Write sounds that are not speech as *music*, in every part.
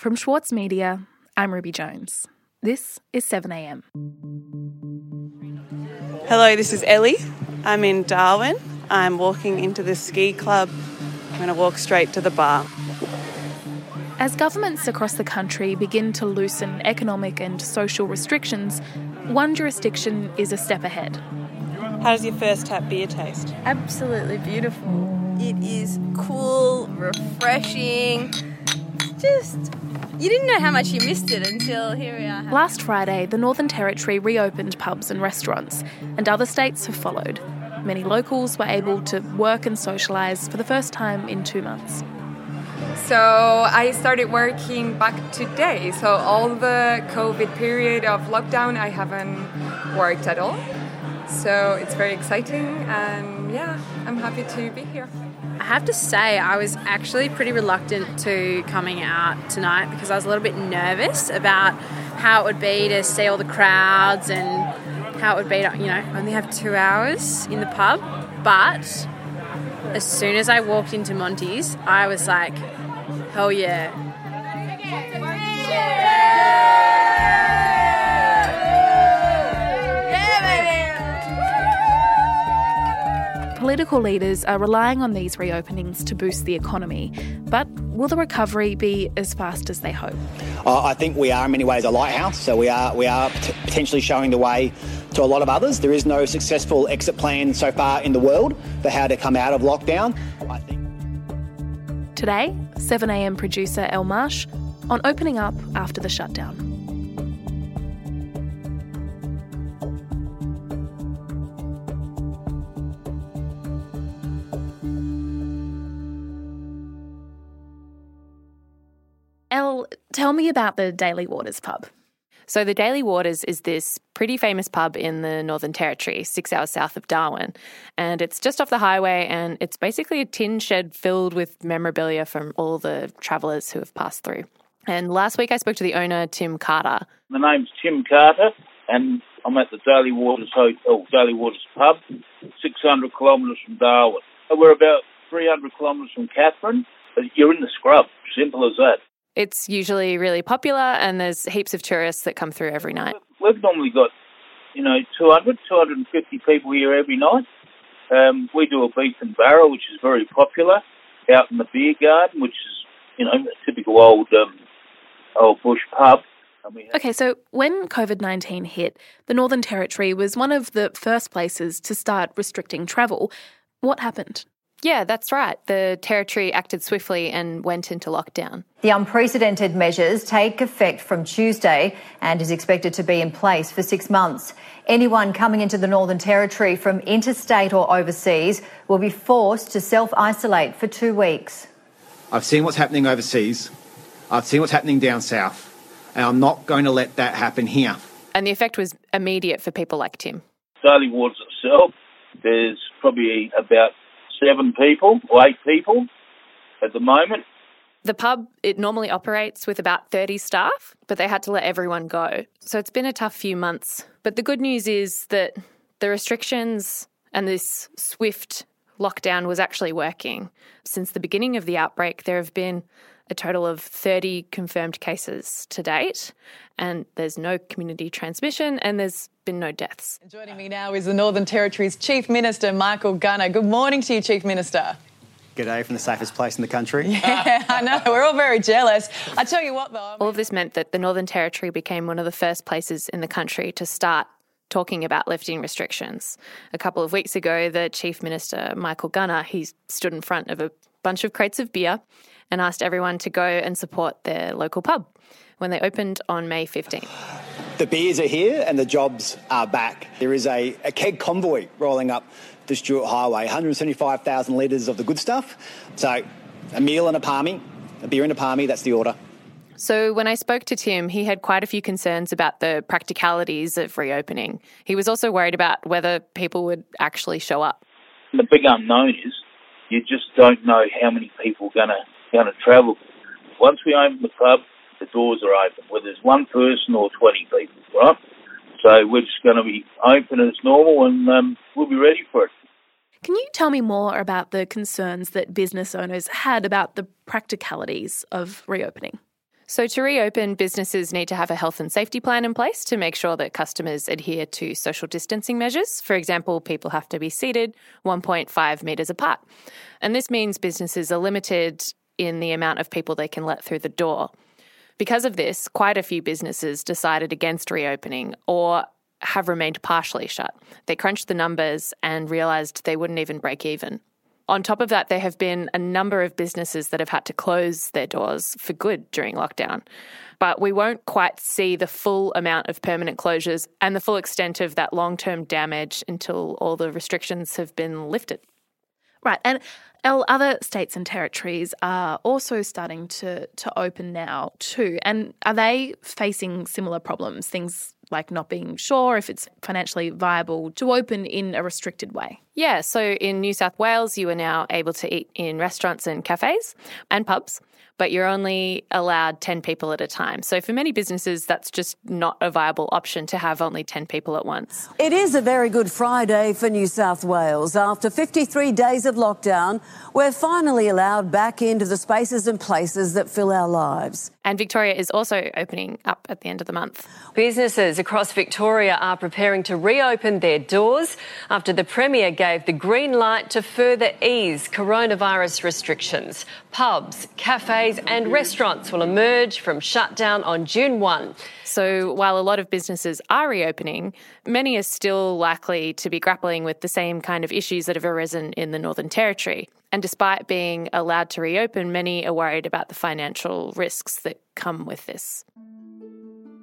From Schwartz Media, I'm Ruby Jones. This is 7am. Hello, this is Ellie. I'm in Darwin. I'm walking into the ski club. I'm going to walk straight to the bar. As governments across the country begin to loosen economic and social restrictions, one jurisdiction is a step ahead. How does your first tap beer taste? Absolutely beautiful. It is cool, refreshing. Just, you didn't know how much you missed it until here we are. Last Friday, the Northern Territory reopened pubs and restaurants, and other states have followed. Many locals were able to work and socialise for the first time in two months. So I started working back today. So all the COVID period of lockdown, I haven't worked at all. So it's very exciting, and yeah, I'm happy to be here. I have to say, I was actually pretty reluctant to coming out tonight because I was a little bit nervous about how it would be to see all the crowds and how it would be to, you know, only have two hours in the pub. But as soon as I walked into Monty's, I was like, hell yeah. Political leaders are relying on these reopenings to boost the economy, but will the recovery be as fast as they hope? Uh, I think we are in many ways a lighthouse, so we are we are potentially showing the way to a lot of others. There is no successful exit plan so far in the world for how to come out of lockdown. I think. Today, 7am producer Elle Marsh on opening up after the shutdown. Elle, tell me about the Daly Waters pub. So, the Daly Waters is this pretty famous pub in the Northern Territory, six hours south of Darwin. And it's just off the highway, and it's basically a tin shed filled with memorabilia from all the travellers who have passed through. And last week I spoke to the owner, Tim Carter. My name's Tim Carter, and I'm at the Daly Waters Hotel, oh, Daly Waters Pub, 600 kilometres from Darwin. We're about 300 kilometres from Katherine, but you're in the scrub, simple as that. It's usually really popular, and there's heaps of tourists that come through every night. We've normally got, you know, 200, 250 people here every night. Um, we do a beef and barrel, which is very popular, out in the beer garden, which is, you know, a typical old um, old bush pub. Okay, so when COVID 19 hit, the Northern Territory was one of the first places to start restricting travel. What happened? Yeah, that's right. The Territory acted swiftly and went into lockdown. The unprecedented measures take effect from Tuesday and is expected to be in place for six months. Anyone coming into the Northern Territory from interstate or overseas will be forced to self isolate for two weeks. I've seen what's happening overseas, I've seen what's happening down south, and I'm not going to let that happen here. And the effect was immediate for people like Tim. Daly Waters itself, there's probably about seven people or eight people at the moment. The pub, it normally operates with about 30 staff, but they had to let everyone go. So it's been a tough few months. But the good news is that the restrictions and this swift lockdown was actually working. Since the beginning of the outbreak, there have been a total of 30 confirmed cases to date, and there's no community transmission and there's been no deaths. Joining me now is the Northern Territory's Chief Minister, Michael Gunner. Good morning to you, Chief Minister. G'day from the safest place in the country. *laughs* Yeah, I know. We're all very jealous. I tell you what, though. I mean... All of this meant that the Northern Territory became one of the first places in the country to start talking about lifting restrictions. A couple of weeks ago, the Chief Minister, Michael Gunner, he stood in front of a bunch of crates of beer and asked everyone to go and support their local pub when they opened on May 15th. *sighs* *sighs* The beers are here and the jobs are back. There is a, a keg convoy rolling up the Stuart Highway, 175,000 litres of the good stuff. So a meal and a palmy, a beer and a palmy, that's the order. So, when I spoke to Tim, he had quite a few concerns about the practicalities of reopening. He was also worried about whether people would actually show up. The big unknown is you just don't know how many people are going to going to travel. Once we open the pub, the doors are open, whether it's one person or 20 people, right? So we're just going to be open as normal and um, we'll be ready for it. Can you tell me more about the concerns that business owners had about the practicalities of reopening? So, to reopen, businesses need to have a health and safety plan in place to make sure that customers adhere to social distancing measures. For example, people have to be seated 1.5 metres apart. And this means businesses are limited in the amount of people they can let through the door. Because of this, quite a few businesses decided against reopening or have remained partially shut. They crunched the numbers and realised they wouldn't even break even. On top of that, there have been a number of businesses that have had to close their doors for good during lockdown. But we won't quite see the full amount of permanent closures and the full extent of that long term damage until all the restrictions have been lifted. Right. And other states and territories are also starting to, to open now too. And are they facing similar problems? Things like not being sure if it's financially viable to open in a restricted way? Yeah, so in New South Wales, you are now able to eat in restaurants and cafes and pubs but you're only allowed 10 people at a time. So for many businesses, that's just not a viable option to have only 10 people at once. It is a very good Friday for New South Wales. After 53 days of lockdown, we're finally allowed back into the spaces and places that fill our lives. And Victoria is also opening up at the end of the month. Businesses across Victoria are preparing to reopen their doors after the Premier gave the green light to further ease coronavirus restrictions. Pubs, cafes, and restaurants will emerge from shutdown on June 1. So, while a lot of businesses are reopening, many are still likely to be grappling with the same kind of issues that have arisen in the Northern Territory. And despite being allowed to reopen, many are worried about the financial risks that come with this.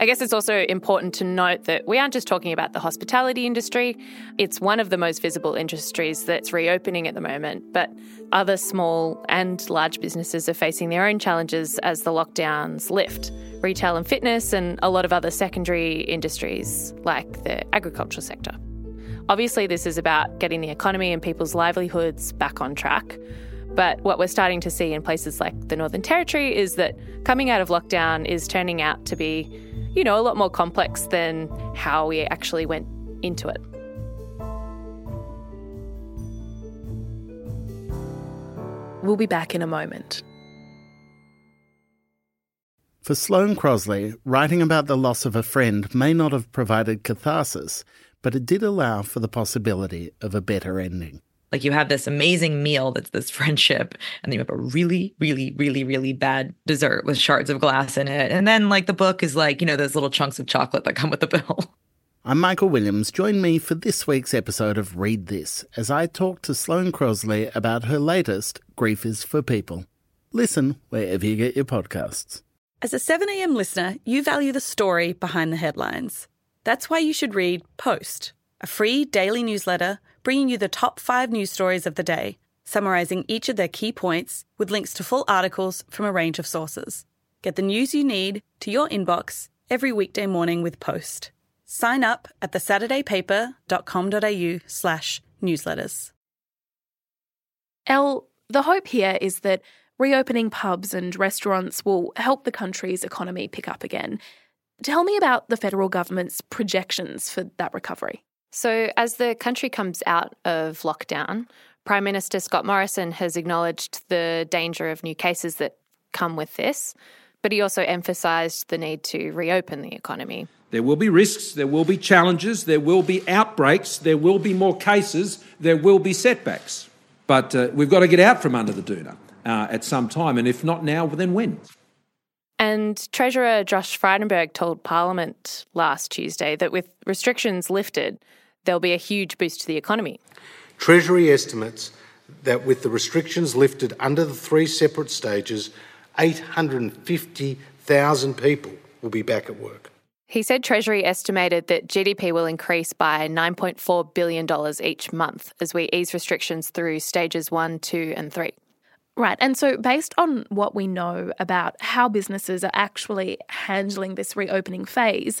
I guess it's also important to note that we aren't just talking about the hospitality industry. It's one of the most visible industries that's reopening at the moment, but other small and large businesses are facing their own challenges as the lockdowns lift. Retail and fitness, and a lot of other secondary industries like the agricultural sector. Obviously, this is about getting the economy and people's livelihoods back on track. But what we're starting to see in places like the Northern Territory is that coming out of lockdown is turning out to be, you know, a lot more complex than how we actually went into it. We'll be back in a moment. For Sloane Crosley, writing about the loss of a friend may not have provided catharsis, but it did allow for the possibility of a better ending. Like you have this amazing meal that's this friendship, and then you have a really, really, really, really bad dessert with shards of glass in it. And then, like, the book is like, you know, those little chunks of chocolate that come with the bill. *laughs* I'm Michael Williams. Join me for this week's episode of Read This as I talk to Sloane Crosley about her latest, Grief is for People. Listen wherever you get your podcasts. As a 7am listener, you value the story behind the headlines. That's why you should read Post, a free daily newsletter bringing you the top five news stories of the day, summarising each of their key points with links to full articles from a range of sources. Get the news you need to your inbox every weekday morning with Post. Sign up at thesaturdaypaper.com.au slash newsletters. Elle, the hope here is that reopening pubs and restaurants will help the country's economy pick up again. Tell me about the federal government's projections for that recovery. So, as the country comes out of lockdown, Prime Minister Scott Morrison has acknowledged the danger of new cases that come with this, but he also emphasised the need to reopen the economy. There will be risks, there will be challenges, there will be outbreaks, there will be more cases, there will be setbacks. But uh, we've got to get out from under the doona uh, at some time, and if not now, then when? And Treasurer Josh Frydenberg told Parliament last Tuesday that with restrictions lifted, there'll be a huge boost to the economy. Treasury estimates that with the restrictions lifted under the three separate stages, 850,000 people will be back at work. He said Treasury estimated that GDP will increase by $9.4 billion each month as we ease restrictions through stages one, two, and three. Right. And so, based on what we know about how businesses are actually handling this reopening phase,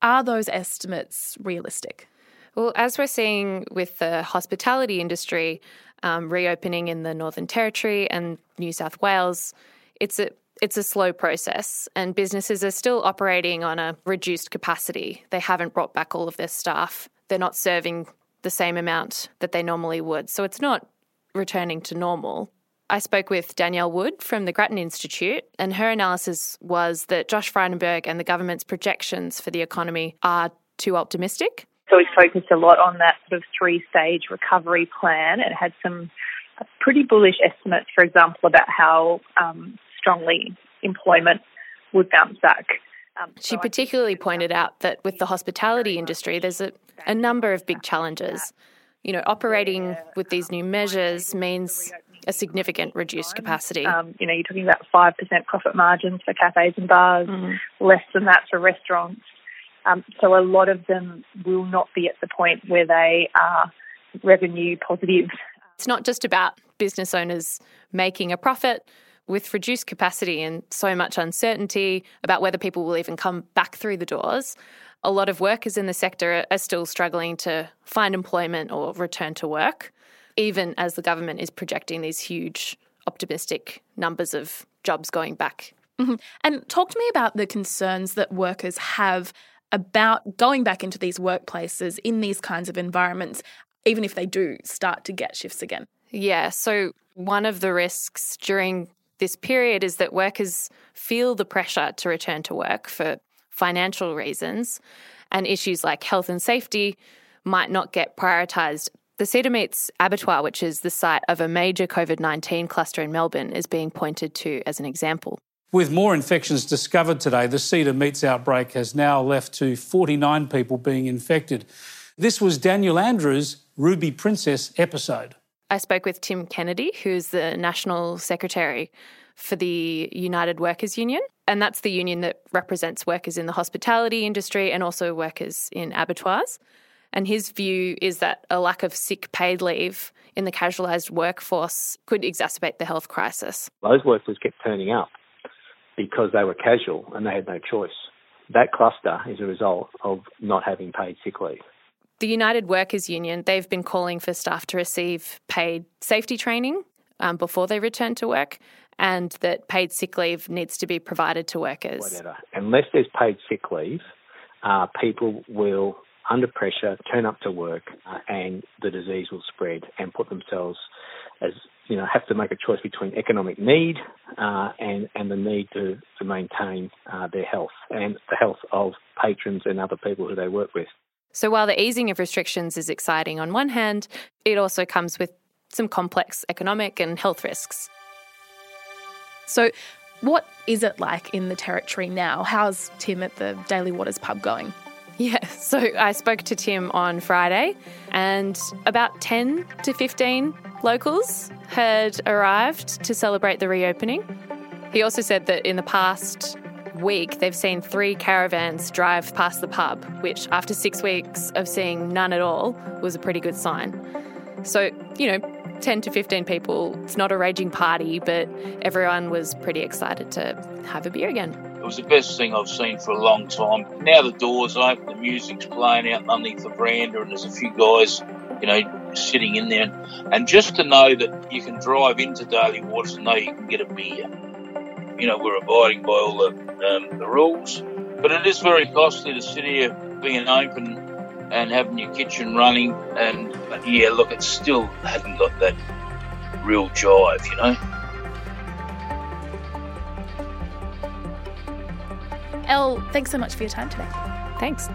are those estimates realistic? Well, as we're seeing with the hospitality industry um, reopening in the Northern Territory and New South Wales, it's a it's a slow process, and businesses are still operating on a reduced capacity. They haven't brought back all of their staff. They're not serving the same amount that they normally would. So it's not returning to normal. I spoke with Danielle Wood from the Grattan Institute, and her analysis was that Josh Frydenberg and the government's projections for the economy are too optimistic. So we focused a lot on that sort of three stage recovery plan. It had some pretty bullish estimates, for example, about how um, strongly employment would bounce back. Um, she particularly pointed out that with the hospitality industry, there's a, a number of big challenges. You know, operating with these new measures means a significant reduced capacity. Um, you know, you're talking about 5% profit margins for cafes and bars, mm-hmm. less than that for restaurants. Um, so a lot of them will not be at the point where they are revenue positive. It's not just about business owners making a profit with reduced capacity and so much uncertainty about whether people will even come back through the doors. A lot of workers in the sector are still struggling to find employment or return to work even as the government is projecting these huge optimistic numbers of jobs going back. Mm-hmm. And talk to me about the concerns that workers have about going back into these workplaces in these kinds of environments, even if they do start to get shifts again. Yeah, so one of the risks during this period is that workers feel the pressure to return to work for financial reasons, and issues like health and safety might not get prioritised the Cedar abattoir, which is the site of a major COVID 19 cluster in Melbourne, is being pointed to as an example. With more infections discovered today, the Cedar Meats outbreak has now left to 49 people being infected. This was Daniel Andrews' Ruby Princess episode. I spoke with Tim Kennedy, who's the National Secretary for the United Workers Union. And that's the union that represents workers in the hospitality industry and also workers in abattoirs. And his view is that a lack of sick paid leave in the casualised workforce could exacerbate the health crisis. Those workers kept turning up because they were casual and they had no choice. That cluster is a result of not having paid sick leave. The United Workers Union, they've been calling for staff to receive paid safety training um, before they return to work and that paid sick leave needs to be provided to workers. Whatever. Unless there's paid sick leave, uh, people will under pressure, turn up to work, uh, and the disease will spread and put themselves as you know have to make a choice between economic need uh, and and the need to to maintain uh, their health and the health of patrons and other people who they work with. So while the easing of restrictions is exciting on one hand, it also comes with some complex economic and health risks. So, what is it like in the territory now? How's Tim at the Daly Waters pub going? Yeah, *laughs* so I spoke to Tim on Friday, and about 10 to 15 locals had arrived to celebrate the reopening. He also said that in the past week, they've seen three caravans drive past the pub, which, after six weeks of seeing none at all, was a pretty good sign. So, you know, 10 to 15 people, it's not a raging party, but everyone was pretty excited to have a beer again. It was the best thing I've seen for a long time. Now the doors open, the music's playing out underneath the veranda, and there's a few guys, you know, sitting in there. And just to know that you can drive into Daly Waters and know you can get a beer. You know, we're abiding by all the, um, the rules. But it is very costly to sit here being open and having your kitchen running. And but yeah, look, it still hasn't got that real jive, you know. Elle, thanks so much for your time today. Thanks.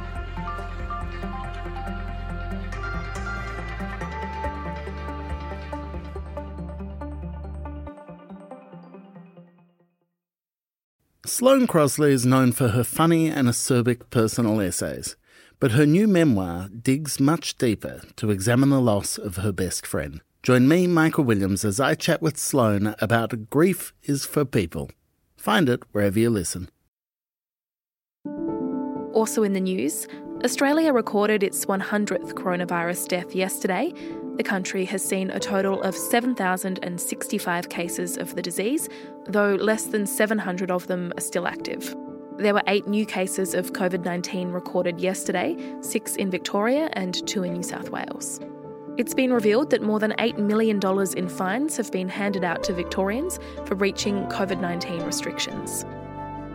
Sloane Crosley is known for her funny and acerbic personal essays, but her new memoir digs much deeper to examine the loss of her best friend. Join me, Michael Williams, as I chat with Sloane about Grief is for People. Find it wherever you listen. Also in the news, Australia recorded its 100th coronavirus death yesterday. The country has seen a total of 7,065 cases of the disease, though less than 700 of them are still active. There were eight new cases of COVID 19 recorded yesterday, six in Victoria and two in New South Wales. It's been revealed that more than $8 million in fines have been handed out to Victorians for breaching COVID 19 restrictions.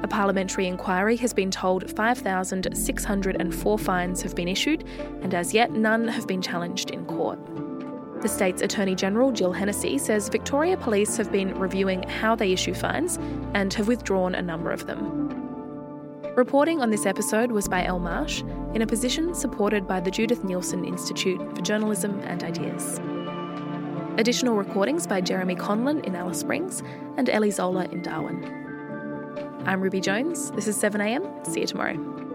A parliamentary inquiry has been told 5,604 fines have been issued, and as yet, none have been challenged in court. The state's Attorney General, Jill Hennessy, says Victoria Police have been reviewing how they issue fines and have withdrawn a number of them. Reporting on this episode was by Elle Marsh, in a position supported by the Judith Neilson Institute for Journalism and Ideas. Additional recordings by Jeremy Conlon in Alice Springs and Ellie Zola in Darwin. I'm Ruby Jones. This is 7am. See you tomorrow.